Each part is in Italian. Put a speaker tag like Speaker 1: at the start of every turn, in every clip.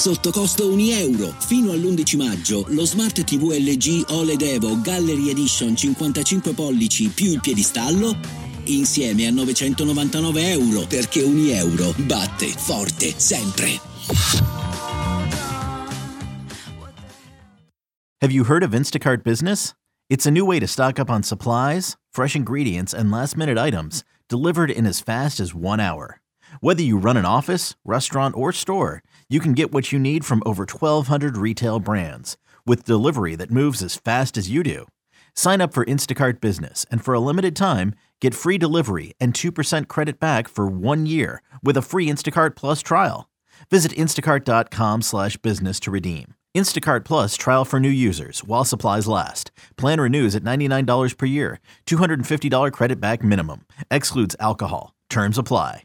Speaker 1: sotto costo 1 euro. Fino all'11 maggio lo Smart TV LG OLED Evo Gallery Edition 55 pollici più il piedistallo insieme a 999 euro perché 1 euro batte forte sempre.
Speaker 2: Have you heard of Instacart Business? It's a new way to stock up on supplies, fresh ingredients, and last minute items delivered in as fast as one hour. Whether you run an office, restaurant, or store, you can get what you need from over 1,200 retail brands with delivery that moves as fast as you do. Sign up for Instacart Business and for a limited time, get free delivery and 2% credit back for one year with a free Instacart Plus trial. Visit instacart.com slash business to redeem. Instacart Plus trial for new users while supplies last. Plan renews at $99 per year. $250 credit back minimum. Excludes alcohol. Terms apply.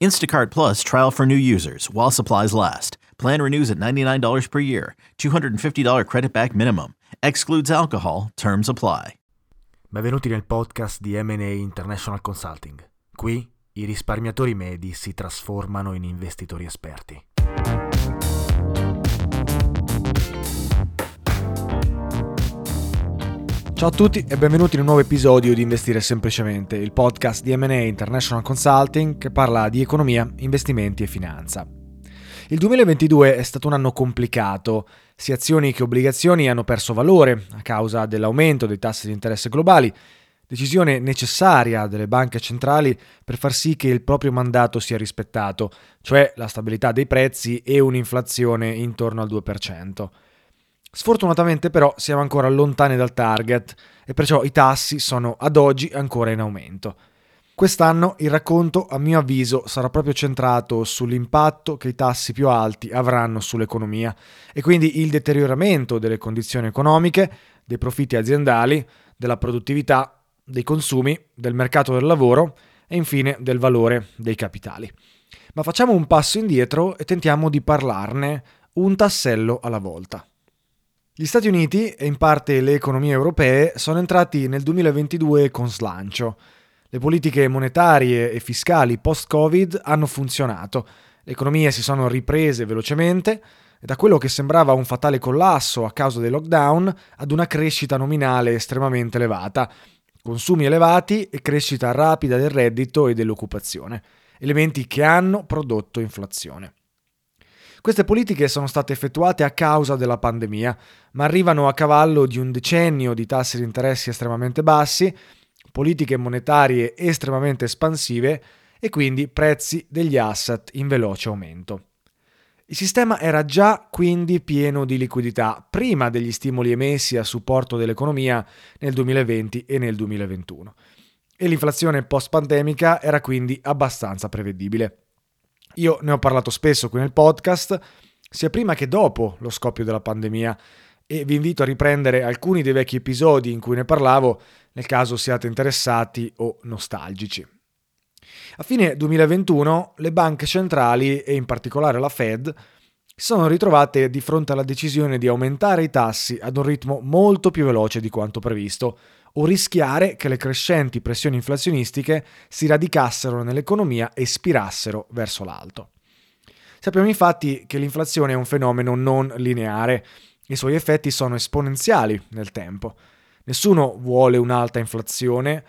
Speaker 2: Instacart Plus trial for new users while supplies last. Plan renews at $99 per year. $250 credit back minimum. Excludes alcohol. Terms apply.
Speaker 3: Benvenuti nel podcast di M&A International Consulting. Qui i risparmiatori medi si trasformano in investitori esperti. Ciao a tutti e benvenuti in un nuovo episodio di Investire Semplicemente, il podcast di M&A International Consulting che parla di economia, investimenti e finanza. Il 2022 è stato un anno complicato, sia azioni che obbligazioni hanno perso valore a causa dell'aumento dei tassi di interesse globali, decisione necessaria delle banche centrali per far sì che il proprio mandato sia rispettato, cioè la stabilità dei prezzi e un'inflazione intorno al 2%. Sfortunatamente però siamo ancora lontani dal target e perciò i tassi sono ad oggi ancora in aumento. Quest'anno il racconto, a mio avviso, sarà proprio centrato sull'impatto che i tassi più alti avranno sull'economia e quindi il deterioramento delle condizioni economiche, dei profitti aziendali, della produttività, dei consumi, del mercato del lavoro e infine del valore dei capitali. Ma facciamo un passo indietro e tentiamo di parlarne un tassello alla volta. Gli Stati Uniti e in parte le economie europee sono entrati nel 2022 con slancio. Le politiche monetarie e fiscali post-Covid hanno funzionato, le economie si sono riprese velocemente e da quello che sembrava un fatale collasso a causa dei lockdown ad una crescita nominale estremamente elevata, consumi elevati e crescita rapida del reddito e dell'occupazione, elementi che hanno prodotto inflazione. Queste politiche sono state effettuate a causa della pandemia, ma arrivano a cavallo di un decennio di tassi di interessi estremamente bassi, politiche monetarie estremamente espansive e quindi prezzi degli asset in veloce aumento. Il sistema era già quindi pieno di liquidità prima degli stimoli emessi a supporto dell'economia nel 2020 e nel 2021 e l'inflazione post-pandemica era quindi abbastanza prevedibile. Io ne ho parlato spesso qui nel podcast, sia prima che dopo lo scoppio della pandemia, e vi invito a riprendere alcuni dei vecchi episodi in cui ne parlavo, nel caso siate interessati o nostalgici. A fine 2021 le banche centrali, e in particolare la Fed, si sono ritrovate di fronte alla decisione di aumentare i tassi ad un ritmo molto più veloce di quanto previsto, o rischiare che le crescenti pressioni inflazionistiche si radicassero nell'economia e spirassero verso l'alto. Sappiamo infatti che l'inflazione è un fenomeno non lineare, i suoi effetti sono esponenziali nel tempo. Nessuno vuole un'alta inflazione,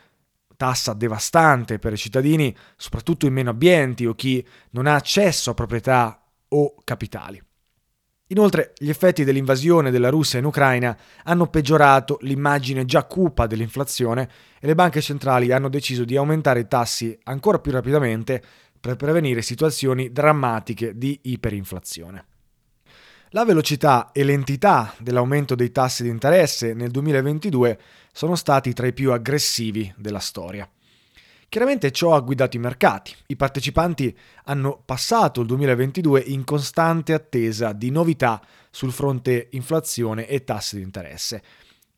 Speaker 3: tassa devastante per i cittadini, soprattutto i meno abbienti o chi non ha accesso a proprietà o capitali. Inoltre, gli effetti dell'invasione della Russia in Ucraina hanno peggiorato l'immagine già cupa dell'inflazione e le banche centrali hanno deciso di aumentare i tassi ancora più rapidamente per prevenire situazioni drammatiche di iperinflazione. La velocità e l'entità dell'aumento dei tassi di interesse nel 2022 sono stati tra i più aggressivi della storia. Chiaramente ciò ha guidato i mercati. I partecipanti hanno passato il 2022 in costante attesa di novità sul fronte inflazione e tassi di interesse.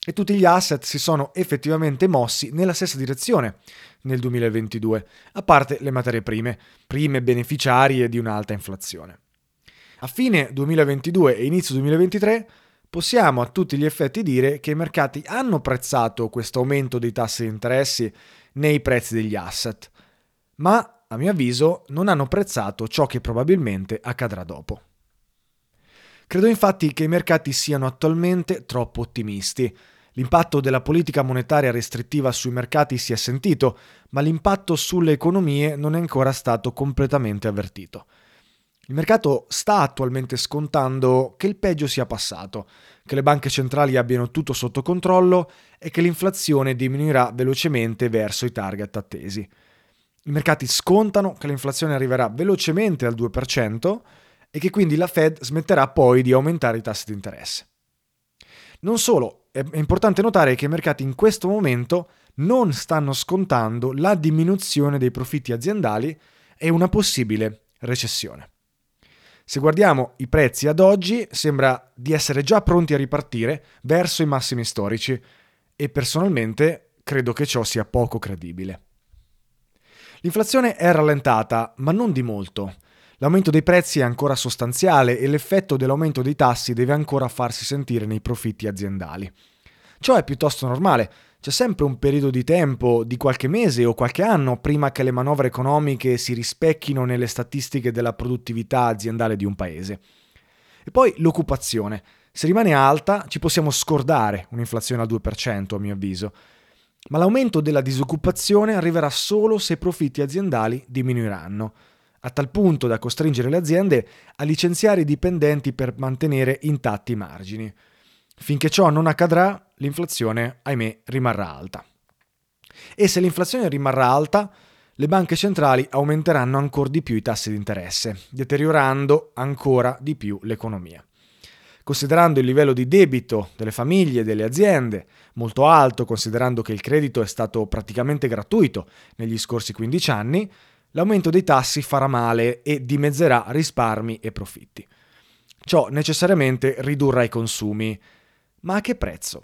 Speaker 3: E tutti gli asset si sono effettivamente mossi nella stessa direzione nel 2022, a parte le materie prime, prime beneficiarie di un'alta inflazione. A fine 2022 e inizio 2023 possiamo a tutti gli effetti dire che i mercati hanno prezzato questo aumento dei tassi di interessi nei prezzi degli asset, ma a mio avviso non hanno prezzato ciò che probabilmente accadrà dopo. Credo infatti che i mercati siano attualmente troppo ottimisti. L'impatto della politica monetaria restrittiva sui mercati si è sentito, ma l'impatto sulle economie non è ancora stato completamente avvertito. Il mercato sta attualmente scontando che il peggio sia passato, che le banche centrali abbiano tutto sotto controllo e che l'inflazione diminuirà velocemente verso i target attesi. I mercati scontano che l'inflazione arriverà velocemente al 2% e che quindi la Fed smetterà poi di aumentare i tassi di interesse. Non solo, è importante notare che i mercati in questo momento non stanno scontando la diminuzione dei profitti aziendali e una possibile recessione. Se guardiamo i prezzi ad oggi, sembra di essere già pronti a ripartire verso i massimi storici e personalmente credo che ciò sia poco credibile. L'inflazione è rallentata, ma non di molto. L'aumento dei prezzi è ancora sostanziale e l'effetto dell'aumento dei tassi deve ancora farsi sentire nei profitti aziendali. Ciò è piuttosto normale, c'è sempre un periodo di tempo, di qualche mese o qualche anno, prima che le manovre economiche si rispecchino nelle statistiche della produttività aziendale di un paese. E poi l'occupazione. Se rimane alta ci possiamo scordare un'inflazione al 2%, a mio avviso. Ma l'aumento della disoccupazione arriverà solo se i profitti aziendali diminuiranno, a tal punto da costringere le aziende a licenziare i dipendenti per mantenere intatti i margini. Finché ciò non accadrà, l'inflazione, ahimè, rimarrà alta. E se l'inflazione rimarrà alta, le banche centrali aumenteranno ancora di più i tassi di interesse, deteriorando ancora di più l'economia. Considerando il livello di debito delle famiglie e delle aziende, molto alto considerando che il credito è stato praticamente gratuito negli scorsi 15 anni, l'aumento dei tassi farà male e dimezzerà risparmi e profitti. Ciò necessariamente ridurrà i consumi, ma a che prezzo?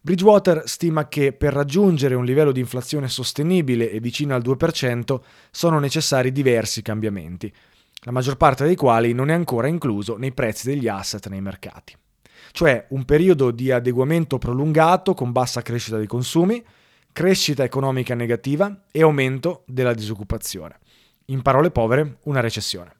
Speaker 3: Bridgewater stima che per raggiungere un livello di inflazione sostenibile e vicino al 2% sono necessari diversi cambiamenti, la maggior parte dei quali non è ancora incluso nei prezzi degli asset nei mercati. Cioè un periodo di adeguamento prolungato con bassa crescita dei consumi, crescita economica negativa e aumento della disoccupazione. In parole povere, una recessione.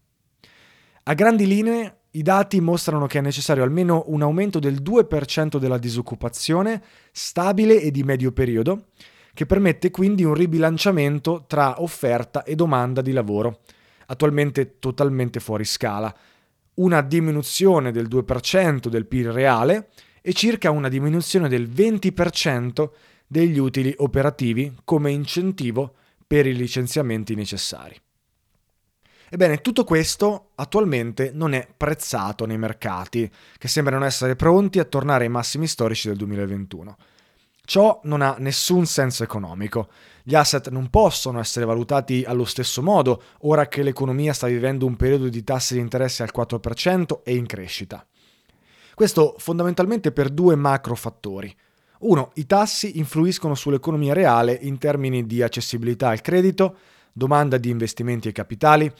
Speaker 3: A grandi linee i dati mostrano che è necessario almeno un aumento del 2% della disoccupazione stabile e di medio periodo, che permette quindi un ribilanciamento tra offerta e domanda di lavoro, attualmente totalmente fuori scala, una diminuzione del 2% del PIL reale e circa una diminuzione del 20% degli utili operativi come incentivo per i licenziamenti necessari. Ebbene, tutto questo attualmente non è prezzato nei mercati, che sembrano essere pronti a tornare ai massimi storici del 2021. Ciò non ha nessun senso economico. Gli asset non possono essere valutati allo stesso modo ora che l'economia sta vivendo un periodo di tassi di interesse al 4% e in crescita. Questo fondamentalmente per due macro fattori. Uno, i tassi influiscono sull'economia reale in termini di accessibilità al credito, domanda di investimenti e capitali,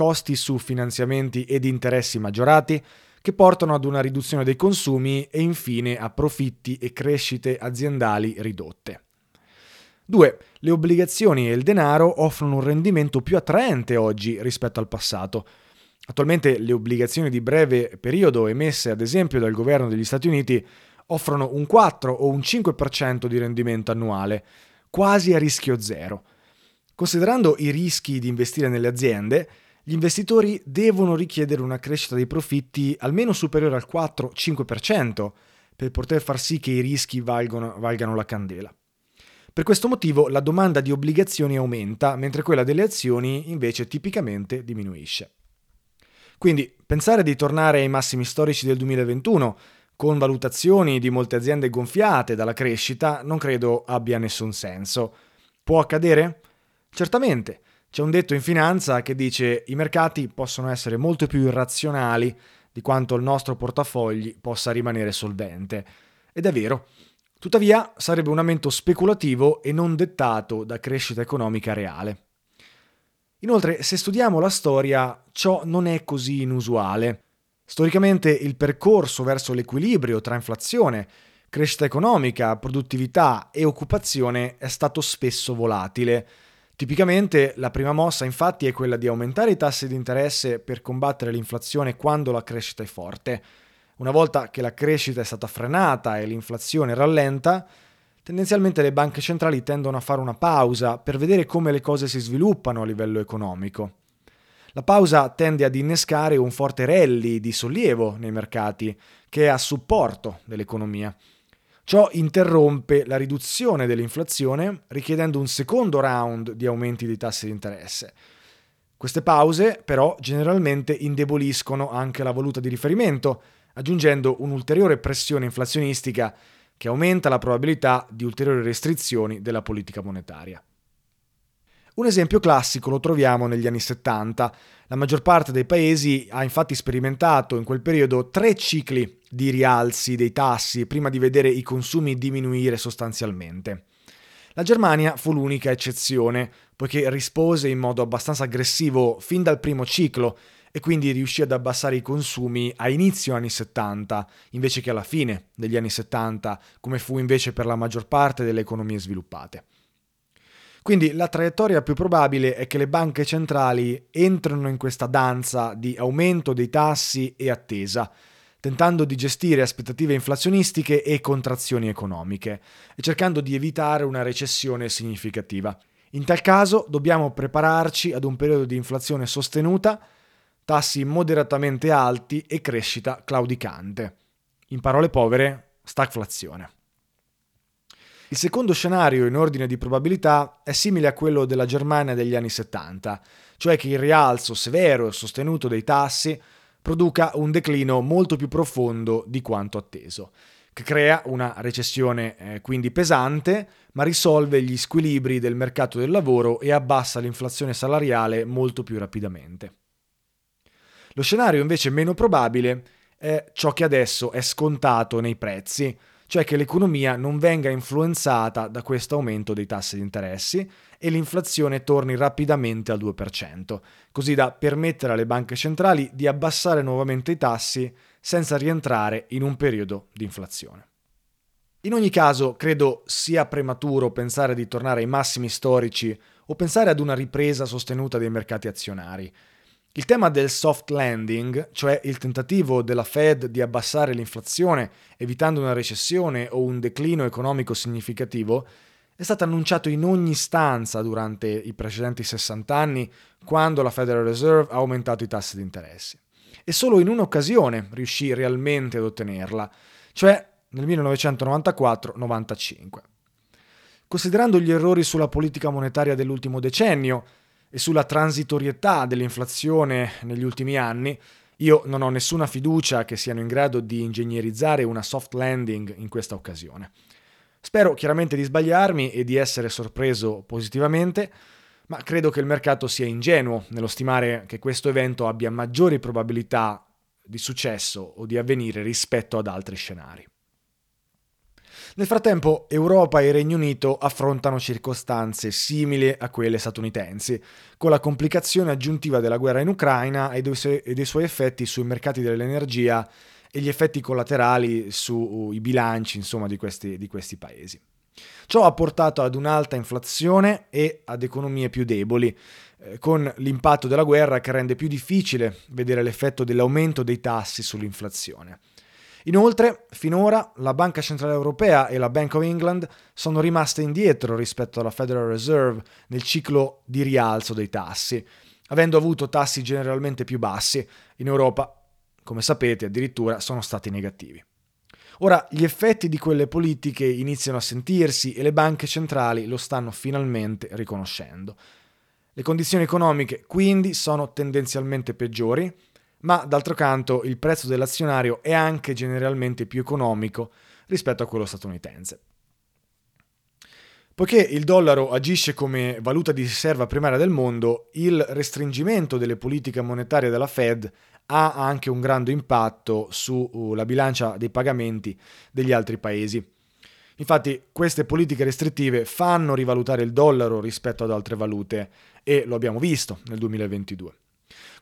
Speaker 3: costi su finanziamenti ed interessi maggiorati, che portano ad una riduzione dei consumi e infine a profitti e crescite aziendali ridotte. 2. Le obbligazioni e il denaro offrono un rendimento più attraente oggi rispetto al passato. Attualmente le obbligazioni di breve periodo emesse ad esempio dal governo degli Stati Uniti offrono un 4 o un 5% di rendimento annuale, quasi a rischio zero. Considerando i rischi di investire nelle aziende, gli investitori devono richiedere una crescita dei profitti almeno superiore al 4-5% per poter far sì che i rischi valgono, valgano la candela. Per questo motivo la domanda di obbligazioni aumenta, mentre quella delle azioni invece tipicamente diminuisce. Quindi pensare di tornare ai massimi storici del 2021 con valutazioni di molte aziende gonfiate dalla crescita non credo abbia nessun senso. Può accadere? Certamente, c'è un detto in finanza che dice i mercati possono essere molto più irrazionali di quanto il nostro portafogli possa rimanere solvente. Ed è vero. Tuttavia sarebbe un aumento speculativo e non dettato da crescita economica reale. Inoltre, se studiamo la storia, ciò non è così inusuale. Storicamente il percorso verso l'equilibrio tra inflazione, crescita economica, produttività e occupazione è stato spesso volatile. Tipicamente la prima mossa infatti è quella di aumentare i tassi di interesse per combattere l'inflazione quando la crescita è forte. Una volta che la crescita è stata frenata e l'inflazione rallenta, tendenzialmente le banche centrali tendono a fare una pausa per vedere come le cose si sviluppano a livello economico. La pausa tende ad innescare un forte rally di sollievo nei mercati, che è a supporto dell'economia. Ciò interrompe la riduzione dell'inflazione, richiedendo un secondo round di aumenti dei tassi di interesse. Queste pause, però, generalmente indeboliscono anche la valuta di riferimento, aggiungendo un'ulteriore pressione inflazionistica che aumenta la probabilità di ulteriori restrizioni della politica monetaria. Un esempio classico lo troviamo negli anni 70. La maggior parte dei paesi ha infatti sperimentato in quel periodo tre cicli di rialzi dei tassi prima di vedere i consumi diminuire sostanzialmente. La Germania fu l'unica eccezione, poiché rispose in modo abbastanza aggressivo fin dal primo ciclo e quindi riuscì ad abbassare i consumi a inizio anni 70 invece che alla fine degli anni 70, come fu invece per la maggior parte delle economie sviluppate. Quindi la traiettoria più probabile è che le banche centrali entrano in questa danza di aumento dei tassi e attesa, tentando di gestire aspettative inflazionistiche e contrazioni economiche, e cercando di evitare una recessione significativa. In tal caso dobbiamo prepararci ad un periodo di inflazione sostenuta, tassi moderatamente alti e crescita claudicante. In parole povere, stagflazione. Il secondo scenario in ordine di probabilità è simile a quello della Germania degli anni 70, cioè che il rialzo severo e sostenuto dei tassi produca un declino molto più profondo di quanto atteso, che crea una recessione eh, quindi pesante, ma risolve gli squilibri del mercato del lavoro e abbassa l'inflazione salariale molto più rapidamente. Lo scenario invece meno probabile è ciò che adesso è scontato nei prezzi, cioè che l'economia non venga influenzata da questo aumento dei tassi di interessi e l'inflazione torni rapidamente al 2%, così da permettere alle banche centrali di abbassare nuovamente i tassi senza rientrare in un periodo di inflazione. In ogni caso, credo sia prematuro pensare di tornare ai massimi storici o pensare ad una ripresa sostenuta dei mercati azionari. Il tema del soft landing, cioè il tentativo della Fed di abbassare l'inflazione evitando una recessione o un declino economico significativo, è stato annunciato in ogni stanza durante i precedenti 60 anni quando la Federal Reserve ha aumentato i tassi di interessi. E solo in un'occasione riuscì realmente ad ottenerla, cioè nel 1994-95. Considerando gli errori sulla politica monetaria dell'ultimo decennio, e sulla transitorietà dell'inflazione negli ultimi anni, io non ho nessuna fiducia che siano in grado di ingegnerizzare una soft landing in questa occasione. Spero chiaramente di sbagliarmi e di essere sorpreso positivamente, ma credo che il mercato sia ingenuo nello stimare che questo evento abbia maggiori probabilità di successo o di avvenire rispetto ad altri scenari. Nel frattempo Europa e Regno Unito affrontano circostanze simili a quelle statunitensi, con la complicazione aggiuntiva della guerra in Ucraina e dei, suoi, e dei suoi effetti sui mercati dell'energia e gli effetti collaterali sui bilanci insomma, di, questi, di questi paesi. Ciò ha portato ad un'alta inflazione e ad economie più deboli, eh, con l'impatto della guerra che rende più difficile vedere l'effetto dell'aumento dei tassi sull'inflazione. Inoltre, finora la Banca Centrale Europea e la Bank of England sono rimaste indietro rispetto alla Federal Reserve nel ciclo di rialzo dei tassi, avendo avuto tassi generalmente più bassi. In Europa, come sapete, addirittura sono stati negativi. Ora gli effetti di quelle politiche iniziano a sentirsi e le banche centrali lo stanno finalmente riconoscendo. Le condizioni economiche quindi sono tendenzialmente peggiori, ma d'altro canto il prezzo dell'azionario è anche generalmente più economico rispetto a quello statunitense. Poiché il dollaro agisce come valuta di riserva primaria del mondo, il restringimento delle politiche monetarie della Fed ha anche un grande impatto sulla bilancia dei pagamenti degli altri paesi. Infatti queste politiche restrittive fanno rivalutare il dollaro rispetto ad altre valute e lo abbiamo visto nel 2022.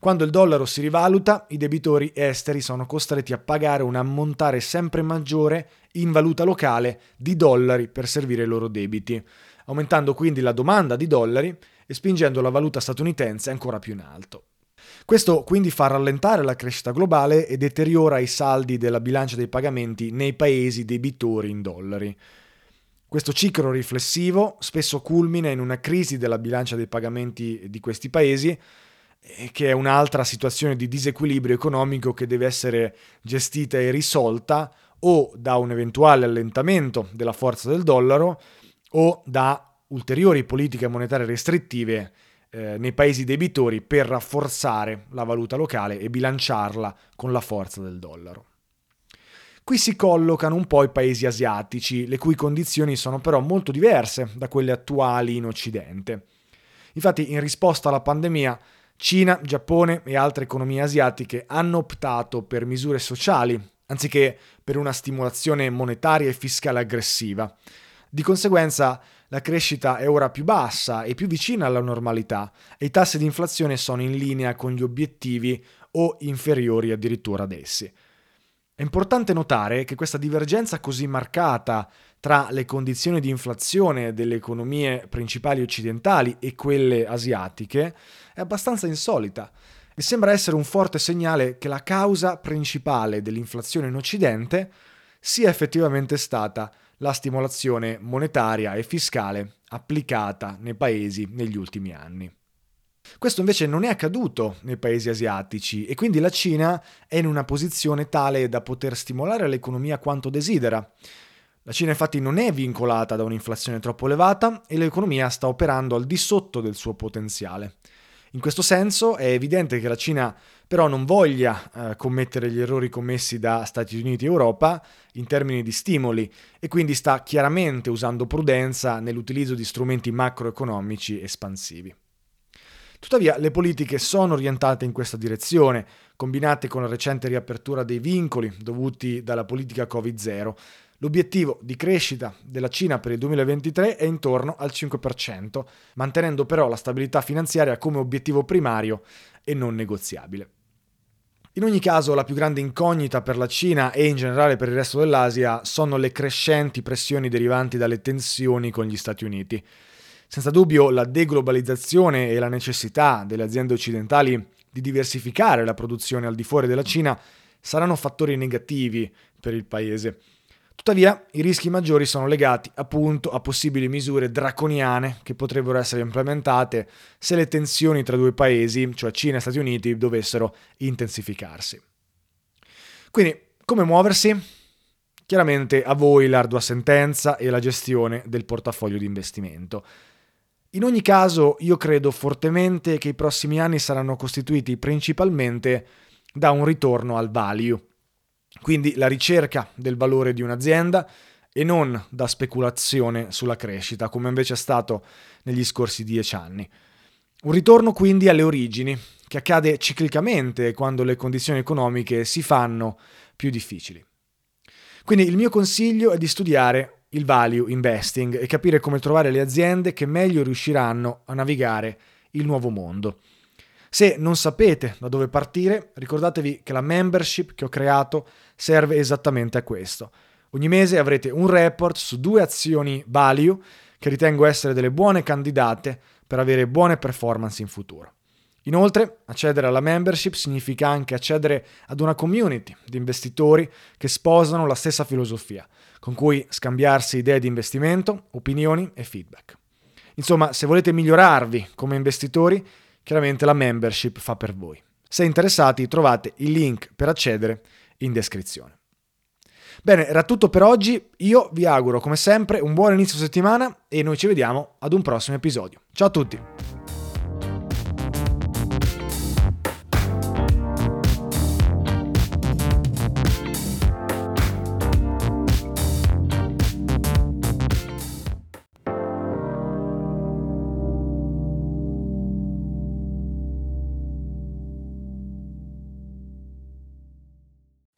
Speaker 3: Quando il dollaro si rivaluta, i debitori esteri sono costretti a pagare un ammontare sempre maggiore in valuta locale di dollari per servire i loro debiti, aumentando quindi la domanda di dollari e spingendo la valuta statunitense ancora più in alto. Questo quindi fa rallentare la crescita globale e deteriora i saldi della bilancia dei pagamenti nei paesi debitori in dollari. Questo ciclo riflessivo spesso culmina in una crisi della bilancia dei pagamenti di questi paesi, che è un'altra situazione di disequilibrio economico che deve essere gestita e risolta o da un eventuale allentamento della forza del dollaro o da ulteriori politiche monetarie restrittive eh, nei paesi debitori per rafforzare la valuta locale e bilanciarla con la forza del dollaro. Qui si collocano un po' i paesi asiatici, le cui condizioni sono però molto diverse da quelle attuali in Occidente. Infatti, in risposta alla pandemia, Cina, Giappone e altre economie asiatiche hanno optato per misure sociali anziché per una stimolazione monetaria e fiscale aggressiva. Di conseguenza, la crescita è ora più bassa e più vicina alla normalità e i tassi di inflazione sono in linea con gli obiettivi o inferiori addirittura ad essi. È importante notare che questa divergenza così marcata tra le condizioni di inflazione delle economie principali occidentali e quelle asiatiche è abbastanza insolita e sembra essere un forte segnale che la causa principale dell'inflazione in Occidente sia effettivamente stata la stimolazione monetaria e fiscale applicata nei paesi negli ultimi anni. Questo invece non è accaduto nei paesi asiatici e quindi la Cina è in una posizione tale da poter stimolare l'economia quanto desidera. La Cina infatti non è vincolata da un'inflazione troppo elevata e l'economia sta operando al di sotto del suo potenziale. In questo senso è evidente che la Cina però non voglia eh, commettere gli errori commessi da Stati Uniti e Europa in termini di stimoli e quindi sta chiaramente usando prudenza nell'utilizzo di strumenti macroeconomici espansivi. Tuttavia le politiche sono orientate in questa direzione, combinate con la recente riapertura dei vincoli dovuti dalla politica Covid-0, L'obiettivo di crescita della Cina per il 2023 è intorno al 5%, mantenendo però la stabilità finanziaria come obiettivo primario e non negoziabile. In ogni caso, la più grande incognita per la Cina e in generale per il resto dell'Asia sono le crescenti pressioni derivanti dalle tensioni con gli Stati Uniti. Senza dubbio, la deglobalizzazione e la necessità delle aziende occidentali di diversificare la produzione al di fuori della Cina saranno fattori negativi per il paese. Tuttavia, i rischi maggiori sono legati appunto a possibili misure draconiane che potrebbero essere implementate se le tensioni tra due paesi, cioè Cina e Stati Uniti, dovessero intensificarsi. Quindi, come muoversi? Chiaramente a voi l'ardua sentenza e la gestione del portafoglio di investimento. In ogni caso, io credo fortemente che i prossimi anni saranno costituiti principalmente da un ritorno al value quindi la ricerca del valore di un'azienda e non da speculazione sulla crescita, come invece è stato negli scorsi dieci anni. Un ritorno quindi alle origini, che accade ciclicamente quando le condizioni economiche si fanno più difficili. Quindi il mio consiglio è di studiare il value investing e capire come trovare le aziende che meglio riusciranno a navigare il nuovo mondo. Se non sapete da dove partire, ricordatevi che la membership che ho creato serve esattamente a questo. Ogni mese avrete un report su due azioni value che ritengo essere delle buone candidate per avere buone performance in futuro. Inoltre, accedere alla membership significa anche accedere ad una community di investitori che sposano la stessa filosofia, con cui scambiarsi idee di investimento, opinioni e feedback. Insomma, se volete migliorarvi come investitori, chiaramente la membership fa per voi. Se interessati trovate il link per accedere in descrizione. Bene, era tutto per oggi, io vi auguro come sempre un buon inizio settimana e noi ci vediamo ad un prossimo episodio. Ciao a tutti!